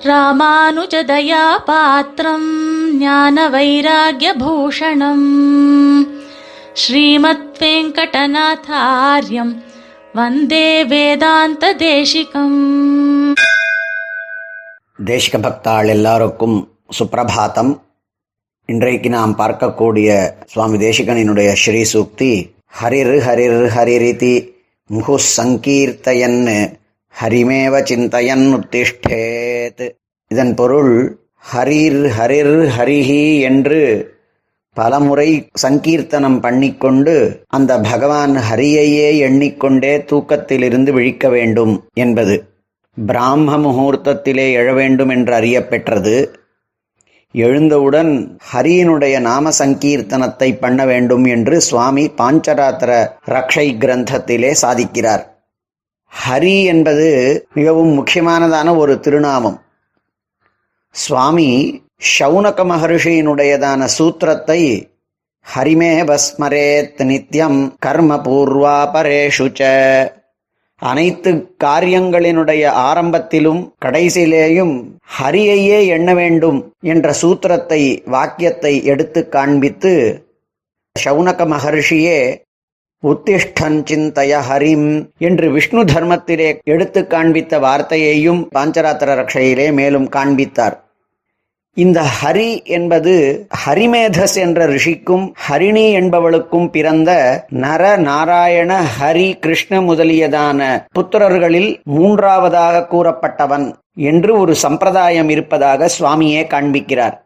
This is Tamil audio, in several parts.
ராமானுஜதயா பாத்திரம் ஞான வைராகிய பூஷணம் ஸ்ரீமத் வெங்கடநாதாரியம் வந்தே வேதாந்த தேசிகம் தேசிக பக்தாள் எல்லாருக்கும் சுப்பிரபாதம் இன்றைக்கு நாம் பார்க்கக்கூடிய சுவாமி தேசிகனினுடைய ஸ்ரீ சூக்தி ஹரிர் ஹரிர் ஹரிரிதி முகு சங்கீர்த்தையன்னு ஹரிமேவ சிந்தயன் உத்திஷ்டேத். இதன் பொருள் ஹரிர் ஹரிர் ஹரிஹி என்று பலமுறை சங்கீர்த்தனம் பண்ணிக்கொண்டு அந்த பகவான் ஹரியையே எண்ணிக்கொண்டே தூக்கத்திலிருந்து விழிக்க வேண்டும் என்பது. பிராம முகூர்த்தத்திலே எழ வேண்டும் என்று அறியப்பெற்றது. எழுந்தவுடன் ஹரியினுடைய நாம சங்கீர்த்தனத்தை பண்ண வேண்டும் என்று சுவாமி பாஞ்சராத்திர ரக்ஷை கிரந்தத்திலே சாதிக்கிறார். ஹரி என்பது மிகவும் முக்கியமானதான ஒரு திருநாமம். சுவாமி ஷௌனக மகர்ஷியினுடையதான சூத்திரத்தை ஹரிமே பஸ்மரேத் நித்யம் கர்ம பூர்வா ச. அனைத்து காரியங்களினுடைய ஆரம்பத்திலும் கடைசியிலேயும் ஹரியையே எண்ண வேண்டும் என்ற சூத்திரத்தை வாக்கியத்தை எடுத்து காண்பித்து ஷௌனக மகர்ஷியே உத்திஷ்டஞ்சிந்தய ஹரிம் என்று விஷ்ணு தர்மத்திலே எடுத்து காண்பித்த வார்த்தையையும் பாஞ்சராத்திர ரக்ஷையிலே மேலும் காண்பித்தார். இந்த ஹரி என்பது ஹரிமேதஸ் என்ற ரிஷிக்கும் ஹரிணி என்பவளுக்கும் பிறந்த நர நாராயண ஹரி கிருஷ்ண முதலியதான புத்திரர்களில் மூன்றாவதாக கூறப்பட்டவன் என்று ஒரு சம்பிரதாயம் இருப்பதாக சுவாமியே காண்பிக்கிறார்.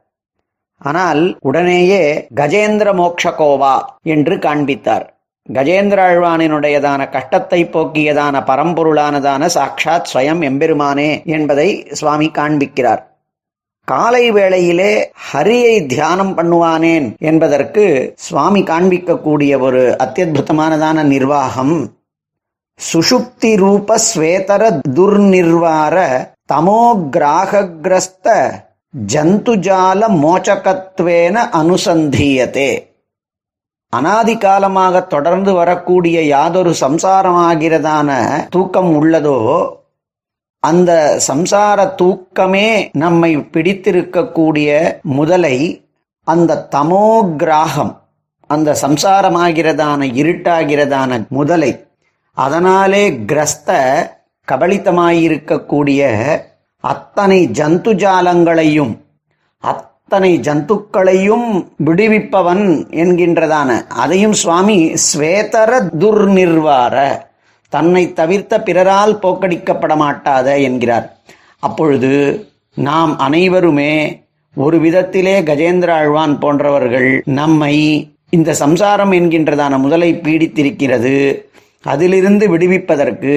ஆனால் உடனேயே கஜேந்திர மோக்ஷகோவா என்று காண்பித்தார். கஜேந்திராழ்வானினுடையதான கஷ்டத்தை போக்கியதான பரம்பொருளானதான சாக்ஷாத் ஸ்வயம் எம்பெருமானே என்பதை சுவாமி காண்பிக்கிறார். காலை வேளையிலே ஹரியை தியானம் பண்ணுவானேன் என்பதற்கு சுவாமி காண்பிக்கக்கூடிய ஒரு அத்தியுதமானதான நிர்வாகம் சுஷுப்தி ரூப ஸ்வேதர துர்நிர்வார தமோ கிராகிரஸ்த ஜந்துஜால மோச்சகத்வேன அனுசந்தீயத்தே அனாதி காலமாக தொடர்ந்து வரக்கூடிய யாதொரு சம்சாரமாகிறதான தூக்கம் உள்ளதோ அந்த சம்சார தூக்கமே நம்மை பிடித்திருக்கக்கூடிய முதலை அந்த தமோகிராகம் அந்த சம்சாரமாகிறதான இருட்டாகிறதான முதலை. அதனாலே கிரஸ்த கபலித்தமாயிருக்கக்கூடிய அத்தனை ஜந்துஜாலங்களையும் அத்தனை ஜந்துக்களையும் விடுவிப்பவன் என்கின்றதான. அதையும் சுவாமி ஸ்வேதர துர்நிர்வார. தன்னை தவிர்த்த பிறரால் போக்கடிக்கப்பட மாட்டாத என்கிறார். அப்பொழுது நாம் அனைவருமே ஒரு விதத்திலே கஜேந்திர ஆழ்வான் போன்றவர்கள் நம்மை இந்த சம்சாரம் என்கின்றதான முதலை பீடித்திருக்கிறது. அதிலிருந்து விடுவிப்பதற்கு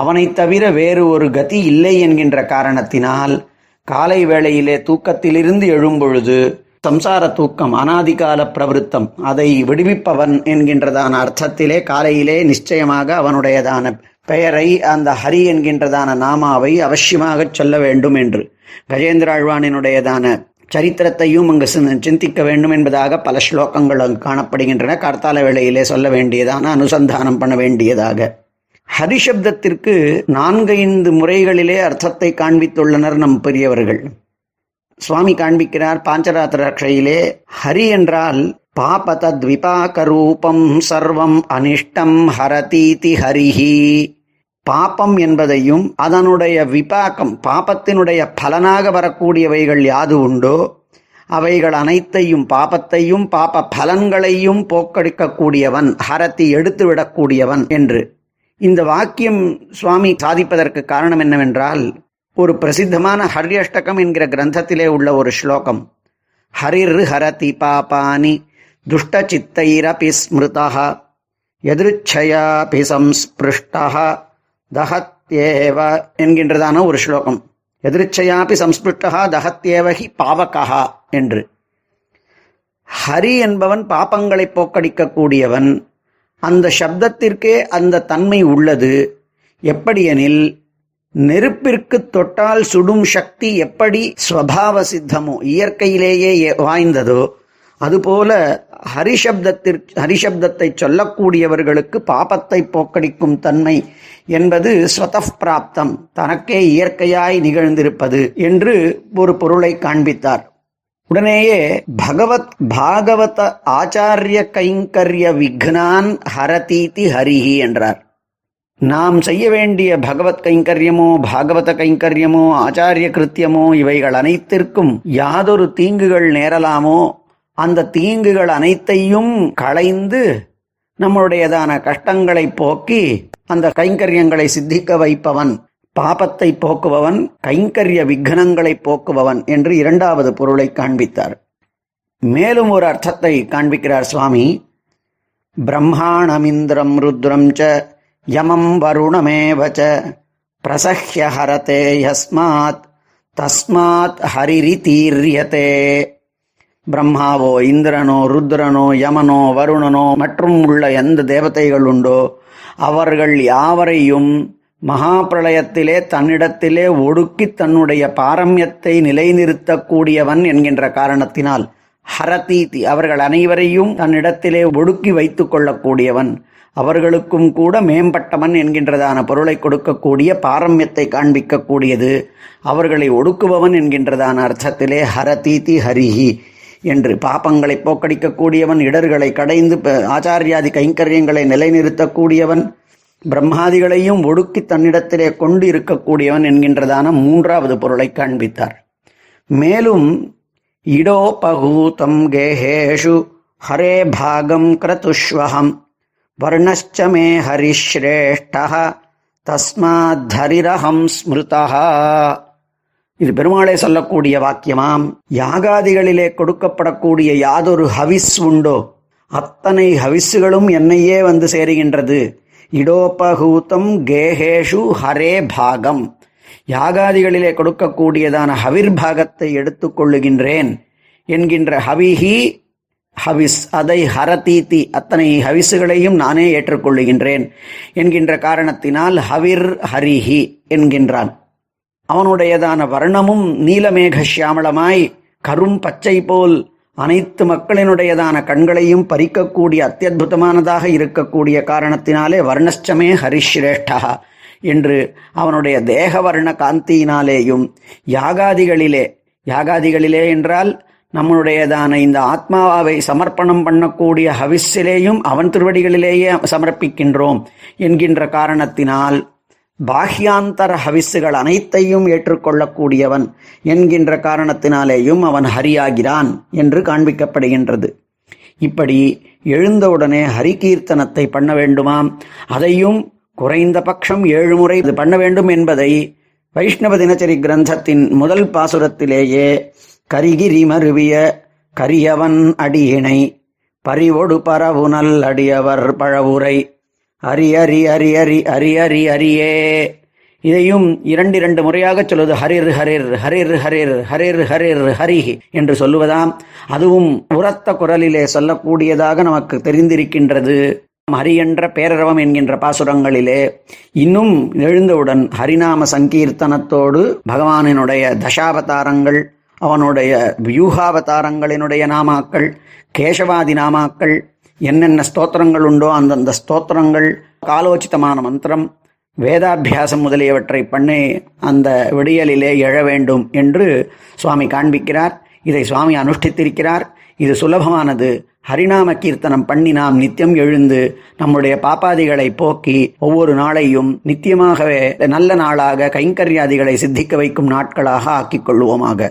அவனை தவிர வேறு ஒரு கதி இல்லை என்கின்ற காரணத்தினால் காலை வேளையிலே தூக்கத்திலிருந்து எழும்பொழுது சம்சார தூக்கம் அனாதிகால பிரவருத்தம் அதை விடுவிப்பவன் என்கின்றதான அர்த்தத்திலே காலையிலே நிச்சயமாக அவனுடையதான பெயரை அந்த ஹரி என்கின்றதான நாமாவை அவசியமாக சொல்ல வேண்டும் என்று. கஜேந்திர ஆழ்வானினுடையதான சரித்திரத்தையும் அங்கு சிந்திக்க வேண்டும் என்பதாக பல ஸ்லோகங்கள் அங்கு காணப்படுகின்றன. கார்த்தால வேளையிலே சொல்ல வேண்டியதான அனுசந்தானம் பண்ண வேண்டியதாக. ஹரிசப்தத்திற்கு நான்கைந்து முறைகளிலே அர்த்தத்தை காண்பித்துள்ளனர் நம் பெரியவர்கள். சுவாமி காண்பிக்கிறார் பாஞ்சராத்திராட்சையிலே ஹரி என்றால் பாபதத் விபாகரூபம் சர்வம் அனிஷ்டம் ஹரதீதி ஹரிஹி. பாப்பம் என்பதையும் அதனுடைய விபாக்கம் பாப்பத்தினுடைய பலனாக வரக்கூடியவைகள் யாது உண்டோ அவைகள் அனைத்தையும் பாபத்தையும் பாப பலன்களையும் போக்கடிக்கக்கூடியவன் ஹரத்தி எடுத்துவிடக்கூடியவன் என்று. இந்த வாக்கியம் சுவாமி சாதிப்பதற்கு காரணம் என்னவென்றால் ஒரு பிரசித்தமான ஹரியஷ்டகம் என்கிற கிரந்தத்திலே உள்ள ஒரு ஸ்லோகம். ஹரிர் ஹரதி பாபானி துஷ்டச்சித்தைரபி ஸ்மிருதா எதிர்ச்சயாபி சம்ஸ்பிருஷ்டா தகத்யேவ என்கின்றதான ஒரு ஸ்லோகம். எதிர்ச்சையாபி சம்ஸ்பிருஷ்டா தகத்யேவகி பாவகா என்று. ஹரி என்பவன் பாப்பங்களை போக்கடிக்கக்கூடியவன் அந்த சப்தத்திற்கே அந்த தன்மை உள்ளது. எப்படியெனில் நெருப்பிற்கு தொட்டால் சுடும் சக்தி எப்படி ஸ்வபாவ சித்தமோ இயற்கையிலேயே வாய்ந்ததோ அதுபோல ஹரிசப்தத்திற்கு ஹரிசப்தத்தை சொல்லக்கூடியவர்களுக்கு பாபத்தை போக்கடிக்கும் தன்மை என்பது ஸ்வதப் பிராப்தம் தனக்கே இயற்கையாய் நிகழ்ந்திருப்பது என்று ஒரு பொருளை காண்பித்தார். உடனேயே பகவத் பாகவத ஆச்சாரிய கைங்கரிய விக்னான் ஹரதீதி ஹரிஹி என்றார். நாம் செய்ய வேண்டிய பகவத் கைங்கரியமோ பாகவத கைங்கரியமோ ஆச்சாரிய கிருத்தியமோ இவைகள் அனைத்திற்கும் யாதொரு தீங்குகள் நேரலாமோ அந்த தீங்குகள் அனைத்தையும் களைந்து நம்மளுடையதான கஷ்டங்களை போக்கி அந்த கைங்கரியங்களை சித்திக்க வைப்பவன். பாபத்தை போக்குபவன் கைங்கரிய விக்னங்களை போக்குபவன் என்று இரண்டாவது பொருளை காண்பித்தார். மேலும் ஒரு அர்த்தத்தை காண்பிக்கிறார் சுவாமி. பிரம்மாணமிந்திரம் ருத்ரம் ச யமம் வருணமேவச்ச பிரசஹ்ய ஹரதே யஸ்மாத் தஸ்மாத் ஹரிரி தீரியதே பிரம்மாவோ இந்திரனோ ருத்ரனோ யமனோ வருணனோ மற்றும் உள்ள எந்த தேவதைகள் உண்டோ அவர்கள் யாவரையும் மகாபிரளயத்திலே தன்னிடத்திலே ஒடுக்கி தன்னுடைய பாரம்யத்தை நிலைநிறுத்தக்கூடியவன் என்கின்ற காரணத்தினால் ஹரதீதி அவர்கள் அனைவரையும் தன்னிடத்திலே ஒடுக்கி வைத்துக் கொள்ளக்கூடியவன். அவர்களுக்கும் கூட மேம்பட்டவன் என்கின்றதான பொருளை கொடுக்கக்கூடிய பாரம்யத்தை காண்பிக்கக்கூடியது. அவர்களை ஒடுக்குபவன் என்கின்றதான அர்த்தத்திலே ஹரதீதி ஹரிஹி என்று பாப்பங்களை போக்கடிக்கக்கூடியவன் இடர்களை கடைந்து ஆச்சாரியாதி கைங்கரியங்களை நிலைநிறுத்தக்கூடியவன் பிரம்மாதிகளையும் ஒடுக்கி தன்னிடத்திலே கொண்டு இருக்கக்கூடியவன் என்கின்றதான மூன்றாவது பொருளை காண்பித்தார். மேலும் இடோபகூதம் கேஹேஷு ஹரே பாகம் கிரதுஷ்வகம் வர்ணச்சமே மே ஹரிஸ்ரேஷ்ட தஸ்மாத்தரிரஹம் ஸ்மிருதா இது பெருமாளே சொல்லக்கூடிய வாக்கியமாம். யாகாதிகளிலே கொடுக்கப்படக்கூடிய யாதொரு ஹவிஸ் உண்டோ? அத்தனை ஹவிஸ்களும் என்னையே வந்து சேருகின்றது. இடோபகூதம் கேஹேஷு ஹரே பாகம் யாகாதிகளிலே கொடுக்கக்கூடியதான ஹவிர் பாகத்தை எடுத்துக்கொள்ளுகின்றேன் என்கின்ற ஹவிஹி ஹவிஸ் அதை ஹரதீதி அத்தனை ஹவிசுகளையும் நானே ஏற்றுக்கொள்ளுகின்றேன் என்கின்ற காரணத்தினால் ஹவிர் ஹரிஹி என்கின்றான் அவனுடையதான வர்ணமும் நீலமேக சியாமளமாய் கரும் பச்சை போல் அனைத்து மக்களினுடையதான கண்களையும் பறிக்கக்கூடிய அத்தியுதமானதாக இருக்கக்கூடிய காரணத்தினாலே வர்ணஷ்டமே ஹரிஸ்ரேஷ்டா என்று அவனுடைய தேக வர்ண காந்தியினாலேயும் யாகாதிகளிலே யாகாதிகளிலே என்றால் நம்முடையதான இந்த ஆத்மாவை சமர்ப்பணம் பண்ணக்கூடிய ஹவிஸிலேயும் அவன் திருவடிகளிலேயே சமர்ப்பிக்கின்றோம் என்கின்ற காரணத்தினால் பாஹ்யாந்தர ஹவிசுகள் அனைத்தையும் ஏற்றுக்கொள்ளக்கூடியவன் என்கின்ற காரணத்தினாலேயும் அவன் ஹரியாகிறான் என்று காண்பிக்கப்படுகின்றது. இப்படி எழுந்தவுடனே ஹரி கீர்த்தனத்தை பண்ண வேண்டுமாம். அதையும் குறைந்த பட்சம் ஏழு முறை இது பண்ண வேண்டும் என்பதை வைஷ்ணவ தினச்சரி கிரந்தத்தின் முதல் பாசுரத்திலேயே கரிகிரி மருவிய கரியவன் அடியினை பறிவொடு பரவுனல் அடியவர் பழவுரை அரி அரி அரி அரி அரி அரி அரியே. இதையும் இரண்டு இரண்டு முறையாக சொல்வது ஹரிர் ஹரிர் ஹரிர் ஹரிர் ஹரிர் ஹரிர் ஹரி என்று சொல்லுவதாம். அதுவும் உரத்த குரலிலே சொல்லக்கூடியதாக நமக்கு தெரிந்திருக்கின்றது. ஹரி என்ற பேரரவம் என்கின்ற பாசுரங்களிலே இன்னும் எழுந்தவுடன் ஹரிநாம சங்கீர்த்தனத்தோடு பகவானினுடைய தசாவதாரங்கள் அவனுடைய வியூகாவதாரங்களினுடைய நாமாக்கள் கேசவாதி நாமாக்கள் என்னென்ன ஸ்தோத்திரங்கள் உண்டோ அந்தந்த ஸ்தோத்திரங்கள் காலோச்சிதமான மந்திரம் வேதாபியாசம் முதலியவற்றை பண்ணி அந்த விடியலிலே எழ வேண்டும் என்று சுவாமி காண்பிக்கிறார். இதை சுவாமி அனுஷ்டித்திருக்கிறார். இது சுலபமானது. ஹரிநாம கீர்த்தனம் பண்ணி நாம் நித்தியம் எழுந்து நம்முடைய பாப்பாதிகளை போக்கி ஒவ்வொரு நாளையும் நித்தியமாகவே நல்ல நாளாக கைங்கர்யாதிகளை சித்திக்க வைக்கும் நாட்களாக ஆக்கிக் கொள்வோமாக.